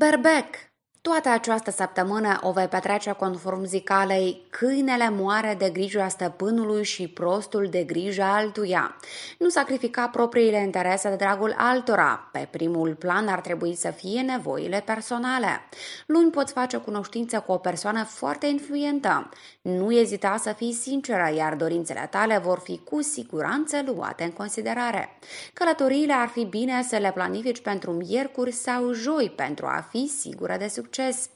Barbec Toată această săptămână o vei petrece conform zicalei Câinele moare de grija stăpânului și prostul de grija altuia. Nu sacrifica propriile interese de dragul altora. Pe primul plan ar trebui să fie nevoile personale. Luni poți face cunoștință cu o persoană foarte influentă. Nu ezita să fii sinceră, iar dorințele tale vor fi cu siguranță luate în considerare. Călătoriile ar fi bine să le planifici pentru miercuri sau joi pentru a fi sigură de succes succes.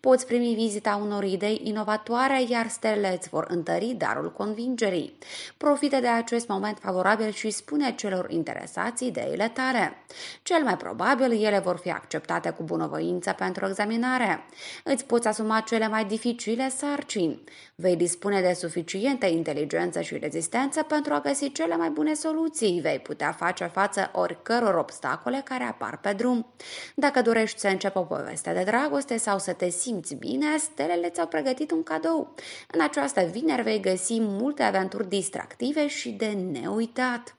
Poți primi vizita unor idei inovatoare, iar stelele îți vor întări darul convingerii. Profite de acest moment favorabil și spune celor interesați ideile tale. Cel mai probabil, ele vor fi acceptate cu bunăvoință pentru examinare. Îți poți asuma cele mai dificile sarcini. Vei dispune de suficientă inteligență și rezistență pentru a găsi cele mai bune soluții. Vei putea face față oricăror obstacole care apar pe drum. Dacă dorești să începi o poveste de dragoste sau să te simți bine, stelele ți-au pregătit un cadou. În această vineri vei găsi multe aventuri distractive și de neuitat.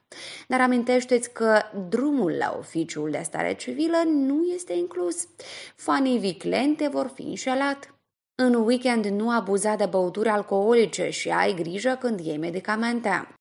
Dar amintește-ți că drumul la oficiul de stare civilă nu este inclus. Fanii viclente vor fi înșelat. În weekend nu abuza de băuturi alcoolice și ai grijă când iei medicamente.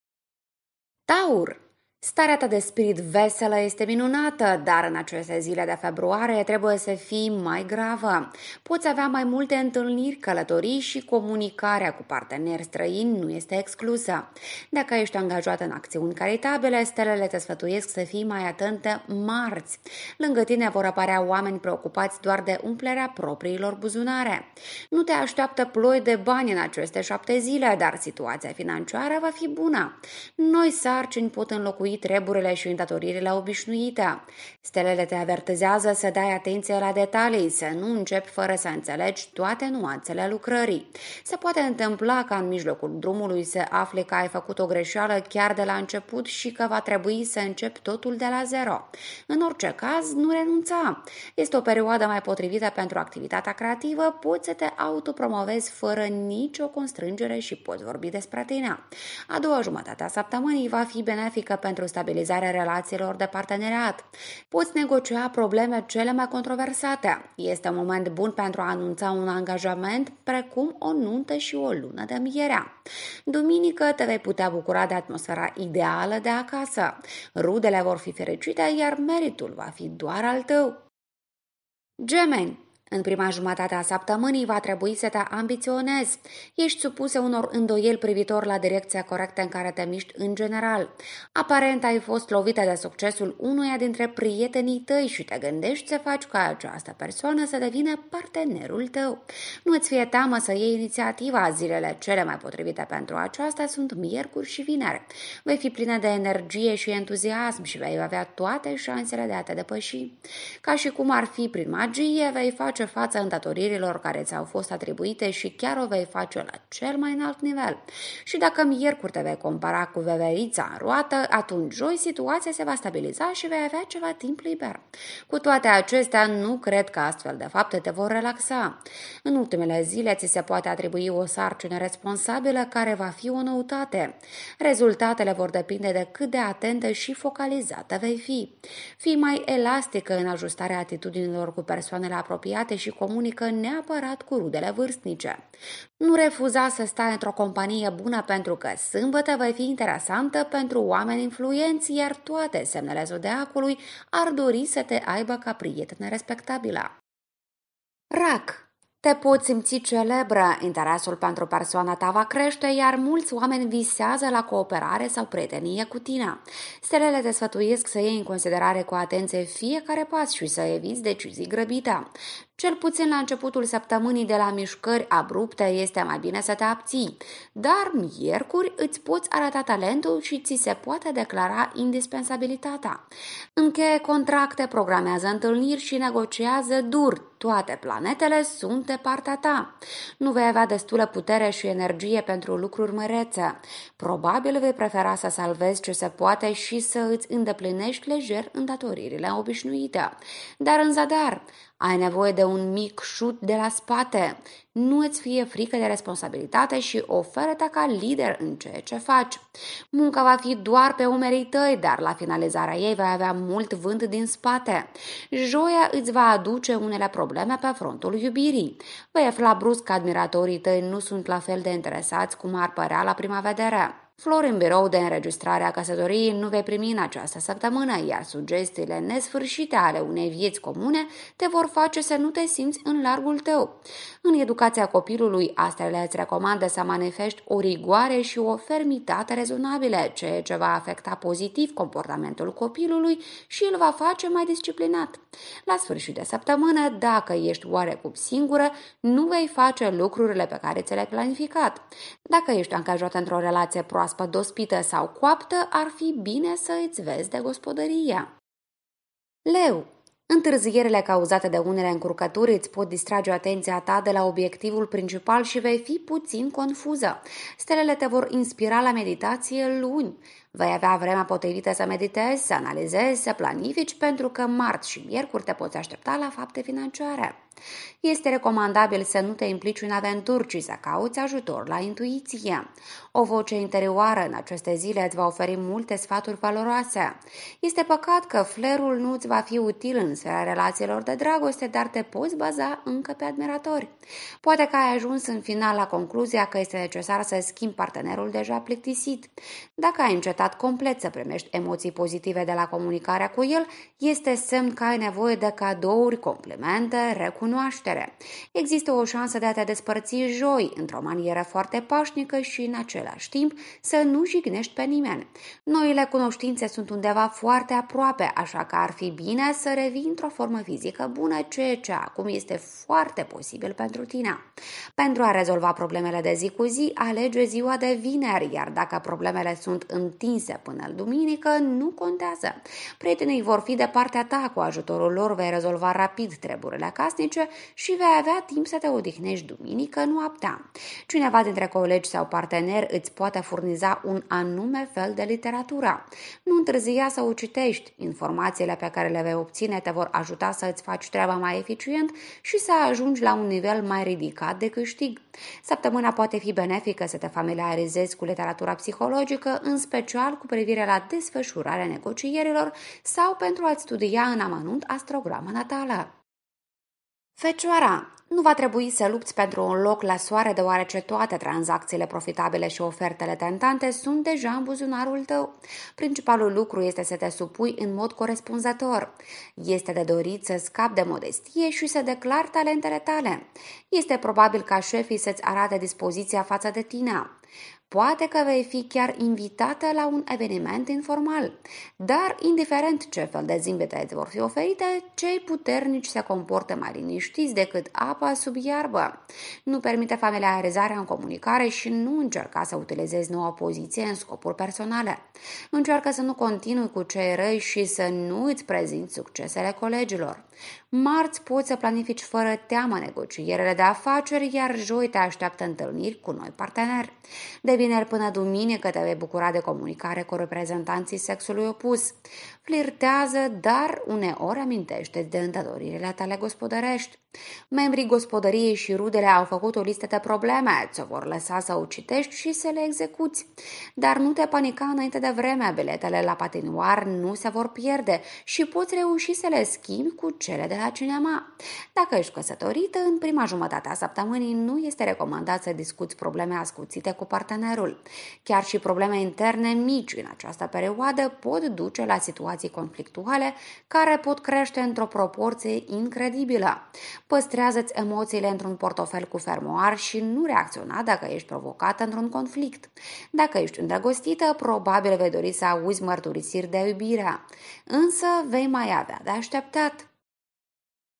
Taur Starea ta de spirit veselă este minunată, dar în aceste zile de februarie trebuie să fii mai gravă. Poți avea mai multe întâlniri, călătorii și comunicarea cu parteneri străini nu este exclusă. Dacă ești angajat în acțiuni caritabile, stelele te sfătuiesc să fii mai atentă marți. Lângă tine vor apărea oameni preocupați doar de umplerea propriilor buzunare. Nu te așteaptă ploi de bani în aceste șapte zile, dar situația financiară va fi bună. Noi sarcini pot înlocui înlocui treburile și îndatoririle obișnuite. Stelele te avertizează să dai atenție la detalii, să nu începi fără să înțelegi toate nuanțele lucrării. Se poate întâmpla ca în mijlocul drumului să afli că ai făcut o greșeală chiar de la început și că va trebui să începi totul de la zero. În orice caz, nu renunța. Este o perioadă mai potrivită pentru activitatea creativă, poți să te autopromovezi fără nicio constrângere și poți vorbi despre tine. A doua jumătate a săptămânii va fi benefică pentru pentru stabilizarea relațiilor de parteneriat. Poți negocia probleme cele mai controversate. Este un moment bun pentru a anunța un angajament precum o nuntă și o lună de mierea. Duminică te vei putea bucura de atmosfera ideală de acasă. Rudele vor fi fericite, iar meritul va fi doar al tău. Gemeni în prima jumătate a săptămânii va trebui să te ambiționezi. Ești supuse unor îndoieli privitor la direcția corectă în care te miști în general. Aparent ai fost lovită de succesul unuia dintre prietenii tăi și te gândești să faci ca această persoană să devină partenerul tău. Nu îți fie teamă să iei inițiativa. Zilele cele mai potrivite pentru aceasta sunt miercuri și vineri. Vei fi plină de energie și entuziasm și vei avea toate șansele de a te depăși. Ca și cum ar fi prin magie, vei face face față îndatoririlor care ți-au fost atribuite și chiar o vei face la cel mai înalt nivel. Și dacă miercuri te vei compara cu veverița în roată, atunci joi situația se va stabiliza și vei avea ceva timp liber. Cu toate acestea, nu cred că astfel de fapte te vor relaxa. În ultimele zile ți se poate atribui o sarcină responsabilă care va fi o noutate. Rezultatele vor depinde de cât de atentă și focalizată vei fi. Fii mai elastică în ajustarea atitudinilor cu persoanele apropiate și comunică neapărat cu rudele vârstnice. Nu refuza să stai într-o companie bună pentru că sâmbătă vei fi interesantă pentru oameni influenți, iar toate semnele zodeacului ar dori să te aibă ca prietenă respectabilă. Rac te poți simți celebră, interesul pentru persoana ta va crește, iar mulți oameni visează la cooperare sau prietenie cu tine. Stelele te sfătuiesc să iei în considerare cu atenție fiecare pas și să eviți decizii grăbite. Cel puțin la începutul săptămânii de la mișcări abrupte este mai bine să te abții, dar miercuri îți poți arăta talentul și ți se poate declara indispensabilitatea. Încheie contracte, programează întâlniri și negociază dur. Toate planetele sunt de partea ta. Nu vei avea destulă putere și energie pentru lucruri mărețe. Probabil vei prefera să salvezi ce se poate și să îți îndeplinești lejer îndatoririle obișnuite. Dar în zadar, Ai nevoie de un mic șut de la spate. Nu îți fie frică de responsabilitate și oferă-te ca lider în ceea ce faci. Munca va fi doar pe umerii tăi, dar la finalizarea ei vei avea mult vânt din spate. Joia îți va aduce unele probleme pe frontul iubirii. Vei afla brusc că admiratorii tăi nu sunt la fel de interesați cum ar părea la prima vedere. Flori în birou de înregistrare a căsătoriei nu vei primi în această săptămână, iar sugestiile nesfârșite ale unei vieți comune te vor face să nu te simți în largul tău. În educația copilului, astrele îți recomandă să manifesti o rigoare și o fermitate rezonabile, ceea ce va afecta pozitiv comportamentul copilului și îl va face mai disciplinat. La sfârșit de săptămână, dacă ești oarecum singură, nu vei face lucrurile pe care ți le-ai planificat. Dacă ești angajat într-o relație proastă, proaspăt dospită sau coaptă, ar fi bine să îți vezi de gospodăria. Leu, Întârzierile cauzate de unele încurcături îți pot distrage atenția ta de la obiectivul principal și vei fi puțin confuză. Stelele te vor inspira la meditație luni. Vei avea vremea potrivită să meditezi, să analizezi, să planifici, pentru că marți și miercuri te poți aștepta la fapte financiare. Este recomandabil să nu te implici în aventuri, ci să cauți ajutor la intuiție. O voce interioară în aceste zile îți va oferi multe sfaturi valoroase. Este păcat că flerul nu îți va fi util în sfera relațiilor de dragoste, dar te poți baza încă pe admiratori. Poate că ai ajuns în final la concluzia că este necesar să schimbi partenerul deja plictisit. Dacă ai încetat complet să primești emoții pozitive de la comunicarea cu el, este semn că ai nevoie de cadouri, complimente, recunoaștere cunoaștere. Există o șansă de a te despărți joi, într-o manieră foarte pașnică și în același timp să nu jignești pe nimeni. Noile cunoștințe sunt undeva foarte aproape, așa că ar fi bine să revii într-o formă fizică bună, ceea ce acum este foarte posibil pentru tine. Pentru a rezolva problemele de zi cu zi, alege ziua de vineri, iar dacă problemele sunt întinse până în duminică, nu contează. Prietenii vor fi de partea ta, cu ajutorul lor vei rezolva rapid treburile casnice petrece și vei avea timp să te odihnești duminică noaptea. Cineva dintre colegi sau parteneri îți poate furniza un anume fel de literatură. Nu întârzia să o citești. Informațiile pe care le vei obține te vor ajuta să îți faci treaba mai eficient și să ajungi la un nivel mai ridicat de câștig. Săptămâna poate fi benefică să te familiarizezi cu literatura psihologică, în special cu privire la desfășurarea negocierilor sau pentru a-ți studia în amănunt astrograma natală. Fecioara, nu va trebui să lupți pentru un loc la soare deoarece toate tranzacțiile profitabile și ofertele tentante sunt deja în buzunarul tău. Principalul lucru este să te supui în mod corespunzător. Este de dorit să scapi de modestie și să declari talentele tale. Este probabil ca șefii să-ți arate dispoziția față de tine. Poate că vei fi chiar invitată la un eveniment informal, dar indiferent ce fel de zâmbete îți vor fi oferite, cei puternici se comportă mai liniștiți decât apa sub iarbă. Nu permite familiarizarea în comunicare și nu încerca să utilizezi noua poziție în scopuri personale. Încearcă să nu continui cu cei răi și să nu îți prezinți succesele colegilor. Marți poți să planifici fără teamă negocierele de afaceri, iar joi te așteaptă întâlniri cu noi parteneri. De vineri până duminică te vei bucura de comunicare cu reprezentanții sexului opus. Flirtează, dar uneori amintește de întădoririle tale gospodărești. Membrii gospodăriei și rudele au făcut o listă de probleme, ți-o vor lăsa să o citești și să le execuți. Dar nu te panica înainte de vreme, biletele la patinoar nu se vor pierde și poți reuși să le schimbi cu cele de la cinema. Dacă ești căsătorită, în prima jumătate a săptămânii nu este recomandat să discuți probleme ascuțite cu partenerul. Chiar și probleme interne mici în această perioadă pot duce la situații conflictuale care pot crește într-o proporție incredibilă. Păstrează-ți emoțiile într-un portofel cu fermoar și nu reacționa dacă ești provocată într-un conflict. Dacă ești îndrăgostită, probabil vei dori să auzi mărturisiri de iubire, însă vei mai avea de așteptat.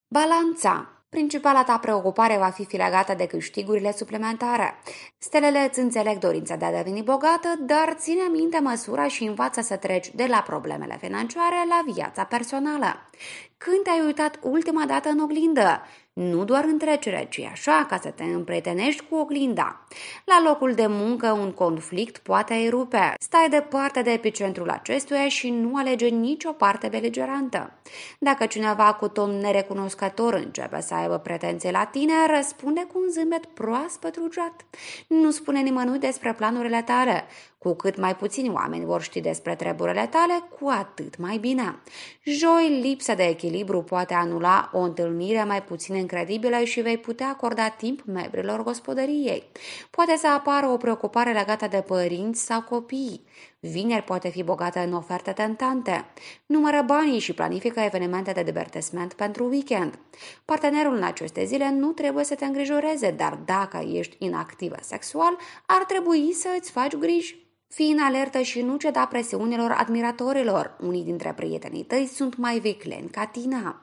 Balanța Principala ta preocupare va fi legată de câștigurile suplimentare. Stelele îți înțeleg dorința de a deveni bogată, dar ține minte măsura și învață să treci de la problemele financiare la viața personală. Când te-ai uitat ultima dată în oglindă? Nu doar în trecere, ci așa ca să te împrietenești cu oglinda. La locul de muncă, un conflict poate erupe. Stai departe de epicentrul acestuia și nu alege nicio parte beligerantă. Dacă cineva cu ton nerecunoscător începe să aibă pretenții la tine, răspunde cu un zâmbet proaspăt rugat. Nu spune nimănui despre planurile tale. Cu cât mai puțini oameni vor ști despre treburile tale, cu atât mai bine. Joi, lipsa de echilibru poate anula o întâlnire mai puțin incredibilă și vei putea acorda timp membrilor gospodăriei. Poate să apară o preocupare legată de părinți sau copii. Vineri poate fi bogată în oferte tentante. Numără banii și planifică evenimente de divertisment pentru weekend. Partenerul în aceste zile nu trebuie să te îngrijoreze, dar dacă ești inactivă sexual, ar trebui să îți faci griji. Fii în alertă și nu ceda presiunilor admiratorilor. Unii dintre prietenii tăi sunt mai vicleni ca tine.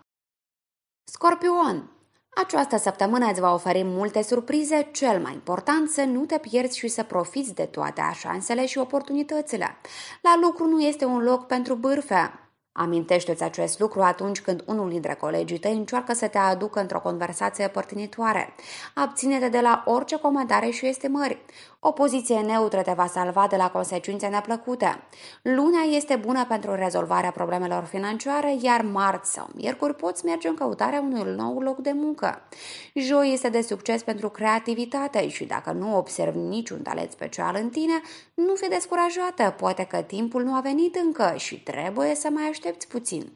Scorpion, această săptămână îți va oferi multe surprize, cel mai important să nu te pierzi și să profiți de toate șansele și oportunitățile. La lucru nu este un loc pentru bârfe. Amintește-ți acest lucru atunci când unul dintre colegii tăi încearcă să te aducă într-o conversație părtinitoare. Abține-te de la orice comentare și estimări. O poziție neutră te va salva de la consecințe neplăcute. Lunea este bună pentru rezolvarea problemelor financiare, iar marți sau miercuri poți merge în căutarea unui nou loc de muncă. Joi este de succes pentru creativitate și dacă nu observi niciun talent special în tine, nu fi descurajată, poate că timpul nu a venit încă și trebuie să mai aștepți puțin.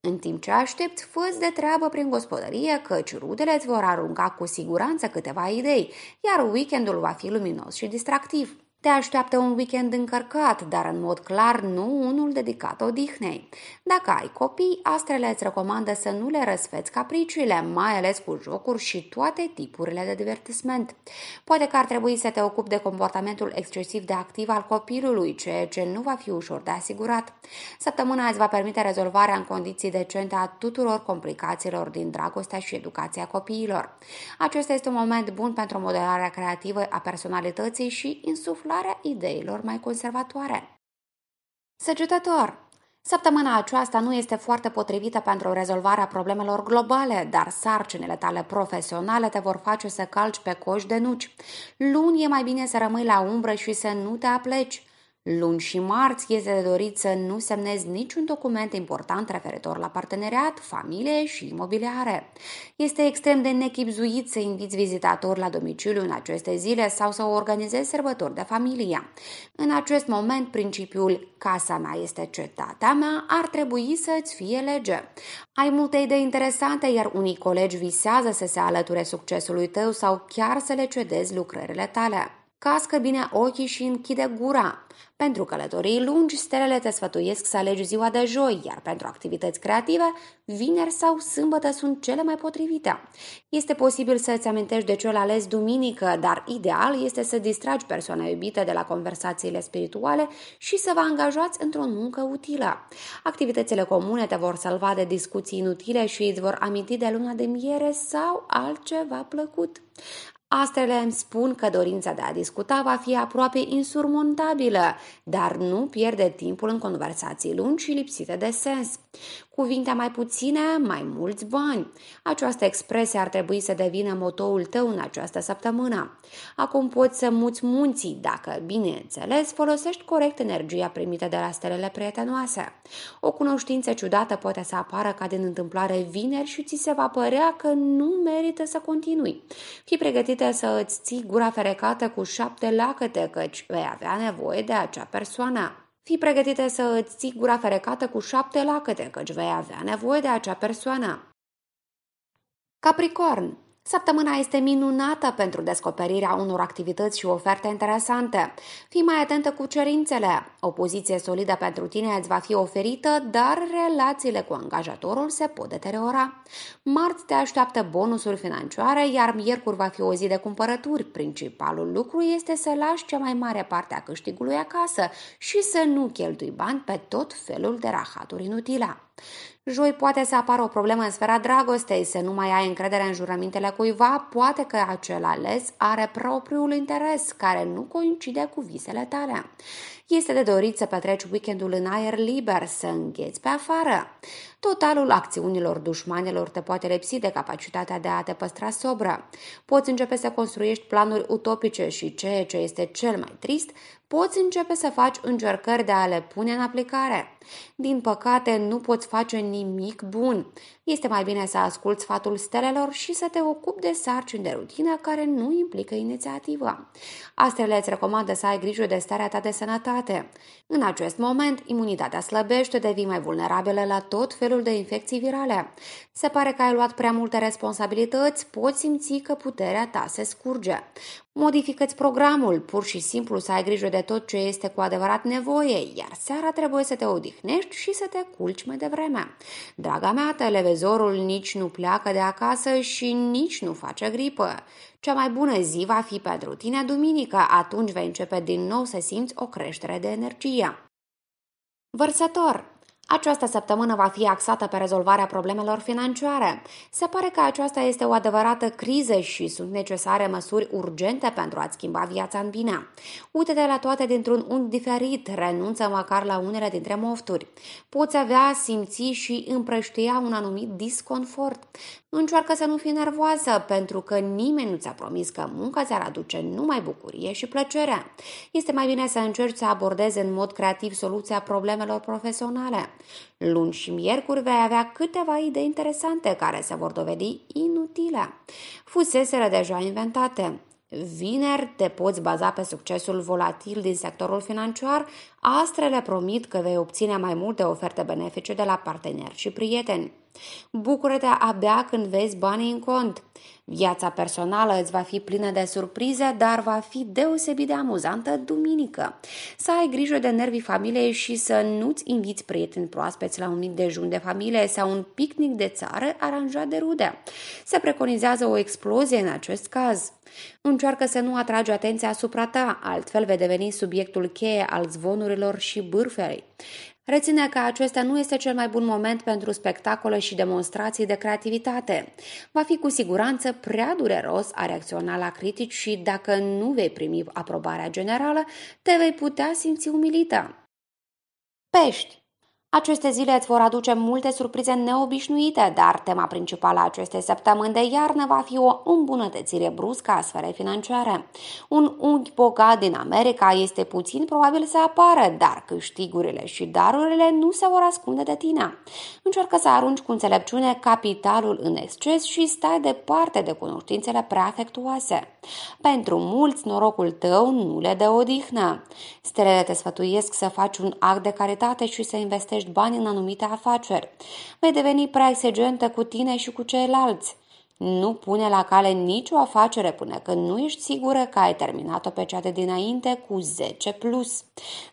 În timp ce aștepți, fă de treabă prin gospodărie, căci rudele îți vor arunca cu siguranță câteva idei, iar weekendul va fi luminos și distractiv. Te așteaptă un weekend încărcat, dar în mod clar nu unul dedicat odihnei. Dacă ai copii, astrele îți recomandă să nu le răsfeți capriciile, mai ales cu jocuri și toate tipurile de divertisment. Poate că ar trebui să te ocupi de comportamentul excesiv de activ al copilului, ceea ce nu va fi ușor de asigurat. Săptămâna îți va permite rezolvarea în condiții decente a tuturor complicațiilor din dragostea și educația copiilor. Acesta este un moment bun pentru modelarea creativă a personalității și insuflarea formularea ideilor mai conservatoare. Săgetător Săptămâna aceasta nu este foarte potrivită pentru rezolvarea problemelor globale, dar sarcinile tale profesionale te vor face să calci pe coș de nuci. Luni e mai bine să rămâi la umbră și să nu te apleci. Luni și marți este de dorit să nu semnezi niciun document important referitor la parteneriat, familie și imobiliare. Este extrem de nechipzuit să inviți vizitatori la domiciliu în aceste zile sau să organizezi sărbători de familie. În acest moment, principiul casa mea este cetatea mea ar trebui să îți fie lege. Ai multe idei interesante, iar unii colegi visează să se alăture succesului tău sau chiar să le cedezi lucrările tale. Cască bine ochii și închide gura. Pentru călătorii lungi, stelele te sfătuiesc să alegi ziua de joi, iar pentru activități creative, vineri sau sâmbătă sunt cele mai potrivite. Este posibil să îți amintești de cel ales duminică, dar ideal este să distragi persoana iubită de la conversațiile spirituale și să vă angajați într-o muncă utilă. Activitățile comune te vor salva de discuții inutile și îți vor aminti de luna de miere sau altceva plăcut. Astrele îmi spun că dorința de a discuta va fi aproape insurmontabilă, dar nu pierde timpul în conversații lungi și lipsite de sens. Cuvinte mai puține, mai mulți bani. Această expresie ar trebui să devină motoul tău în această săptămână. Acum poți să muți munții dacă, bineînțeles, folosești corect energia primită de la stelele prietenoase. O cunoștință ciudată poate să apară ca din întâmplare vineri și ți se va părea că nu merită să continui. Fii pregătită să îți ții gura ferecată cu șapte lacăte, căci vei avea nevoie de acea persoană. Fii pregătită să îți ții gura ferecată cu șapte lacăte, căci vei avea nevoie de acea persoană. Capricorn Săptămâna este minunată pentru descoperirea unor activități și oferte interesante. Fii mai atentă cu cerințele. O poziție solidă pentru tine îți va fi oferită, dar relațiile cu angajatorul se pot deteriora. Marți te așteaptă bonusuri financiare, iar miercuri va fi o zi de cumpărături. Principalul lucru este să lași cea mai mare parte a câștigului acasă și să nu cheltui bani pe tot felul de rahaturi inutile. Joi poate să apară o problemă în sfera dragostei, să nu mai ai încredere în jurămintele cuiva, poate că acel ales are propriul interes care nu coincide cu visele tale. Este de dorit să petreci weekendul în aer liber, să îngheți pe afară. Totalul acțiunilor dușmanilor te poate lipsi de capacitatea de a te păstra sobră. Poți începe să construiești planuri utopice și ceea ce este cel mai trist, poți începe să faci încercări de a le pune în aplicare. Din păcate, nu poți face nimic bun. Este mai bine să asculți sfatul stelelor și să te ocupi de sarcini de rutină care nu implică inițiativă. Astrele îți recomandă să ai grijă de starea ta de sănătate. În acest moment, imunitatea slăbește, devii mai vulnerabilă la tot felul de infecții virale. Se pare că ai luat prea multe responsabilități, poți simți că puterea ta se scurge. Modifică-ți programul, pur și simplu să ai grijă de tot ce este cu adevărat nevoie, iar seara trebuie să te odihnești și să te culci mai devreme. Draga mea, televizorul nici nu pleacă de acasă și nici nu face gripă. Cea mai bună zi va fi pentru tine duminică, atunci vei începe din nou să simți o creștere de energie. Vărsător, această săptămână va fi axată pe rezolvarea problemelor financiare. Se pare că aceasta este o adevărată criză și sunt necesare măsuri urgente pentru a-ți schimba viața în bine. Uite-te la toate dintr-un unghi diferit, renunță măcar la unele dintre mofturi. Poți avea, simți și împrăștia un anumit disconfort. Încearcă să nu fii nervoasă, pentru că nimeni nu ți-a promis că munca ți-ar aduce numai bucurie și plăcere. Este mai bine să încerci să abordezi în mod creativ soluția problemelor profesionale. Luni și miercuri vei avea câteva idei interesante care se vor dovedi inutile. Fuseseră deja inventate. Vineri te poți baza pe succesul volatil din sectorul financiar, astrele promit că vei obține mai multe oferte benefice de la parteneri și prieteni. Bucură-te abia când vezi banii în cont. Viața personală îți va fi plină de surprize, dar va fi deosebit de amuzantă duminică. Să ai grijă de nervii familiei și să nu-ți inviți prieteni proaspeți la un mic dejun de familie sau un picnic de țară aranjat de rude. Se preconizează o explozie în acest caz. Încearcă să nu atragi atenția asupra ta, altfel vei deveni subiectul cheie al zvonurilor și bârfelei. Reține că acesta nu este cel mai bun moment pentru spectacole și demonstrații de creativitate. Va fi cu siguranță prea dureros a reacționa la critici și dacă nu vei primi aprobarea generală, te vei putea simți umilită. Pești aceste zile îți vor aduce multe surprize neobișnuite, dar tema principală a acestei săptămâni de iarnă va fi o îmbunătățire bruscă a sferei financiare. Un unghi bogat din America este puțin probabil să apară, dar câștigurile și darurile nu se vor ascunde de tine. Încearcă să arunci cu înțelepciune capitalul în exces și stai departe de cunoștințele prea afectuoase. Pentru mulți, norocul tău nu le dă odihnă. Stelele te sfătuiesc să faci un act de caritate și să investești investești bani în anumite afaceri. Vei deveni prea exigentă cu tine și cu ceilalți. Nu pune la cale nicio afacere până când nu ești sigură că ai terminat-o pe cea de dinainte cu 10 plus.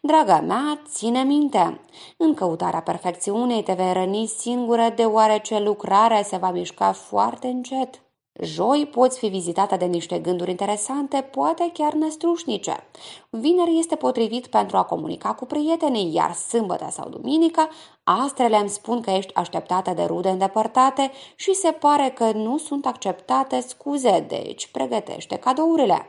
Draga mea, ține minte, în căutarea perfecțiunii te vei răni singură deoarece lucrarea se va mișca foarte încet. Joi poți fi vizitată de niște gânduri interesante, poate chiar năstrușnice. Vineri este potrivit pentru a comunica cu prietenii, iar sâmbătă sau duminică Astrele îmi spun că ești așteptată de rude îndepărtate și se pare că nu sunt acceptate scuze, deci pregătește cadourile.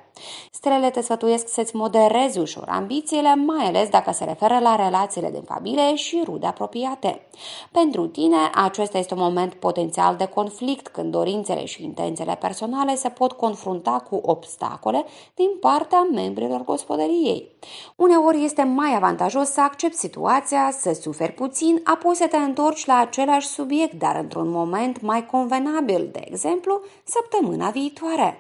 Strele te sfătuiesc să-ți moderezi ușor ambițiile, mai ales dacă se referă la relațiile din familie și rude apropiate. Pentru tine, acesta este un moment potențial de conflict când dorințele și intențiile personale se pot confrunta cu obstacole din partea membrilor gospodăriei. Uneori este mai avantajos să accepti situația, să suferi puțin, apoi să te întorci la același subiect, dar într-un moment mai convenabil, de exemplu, săptămâna viitoare.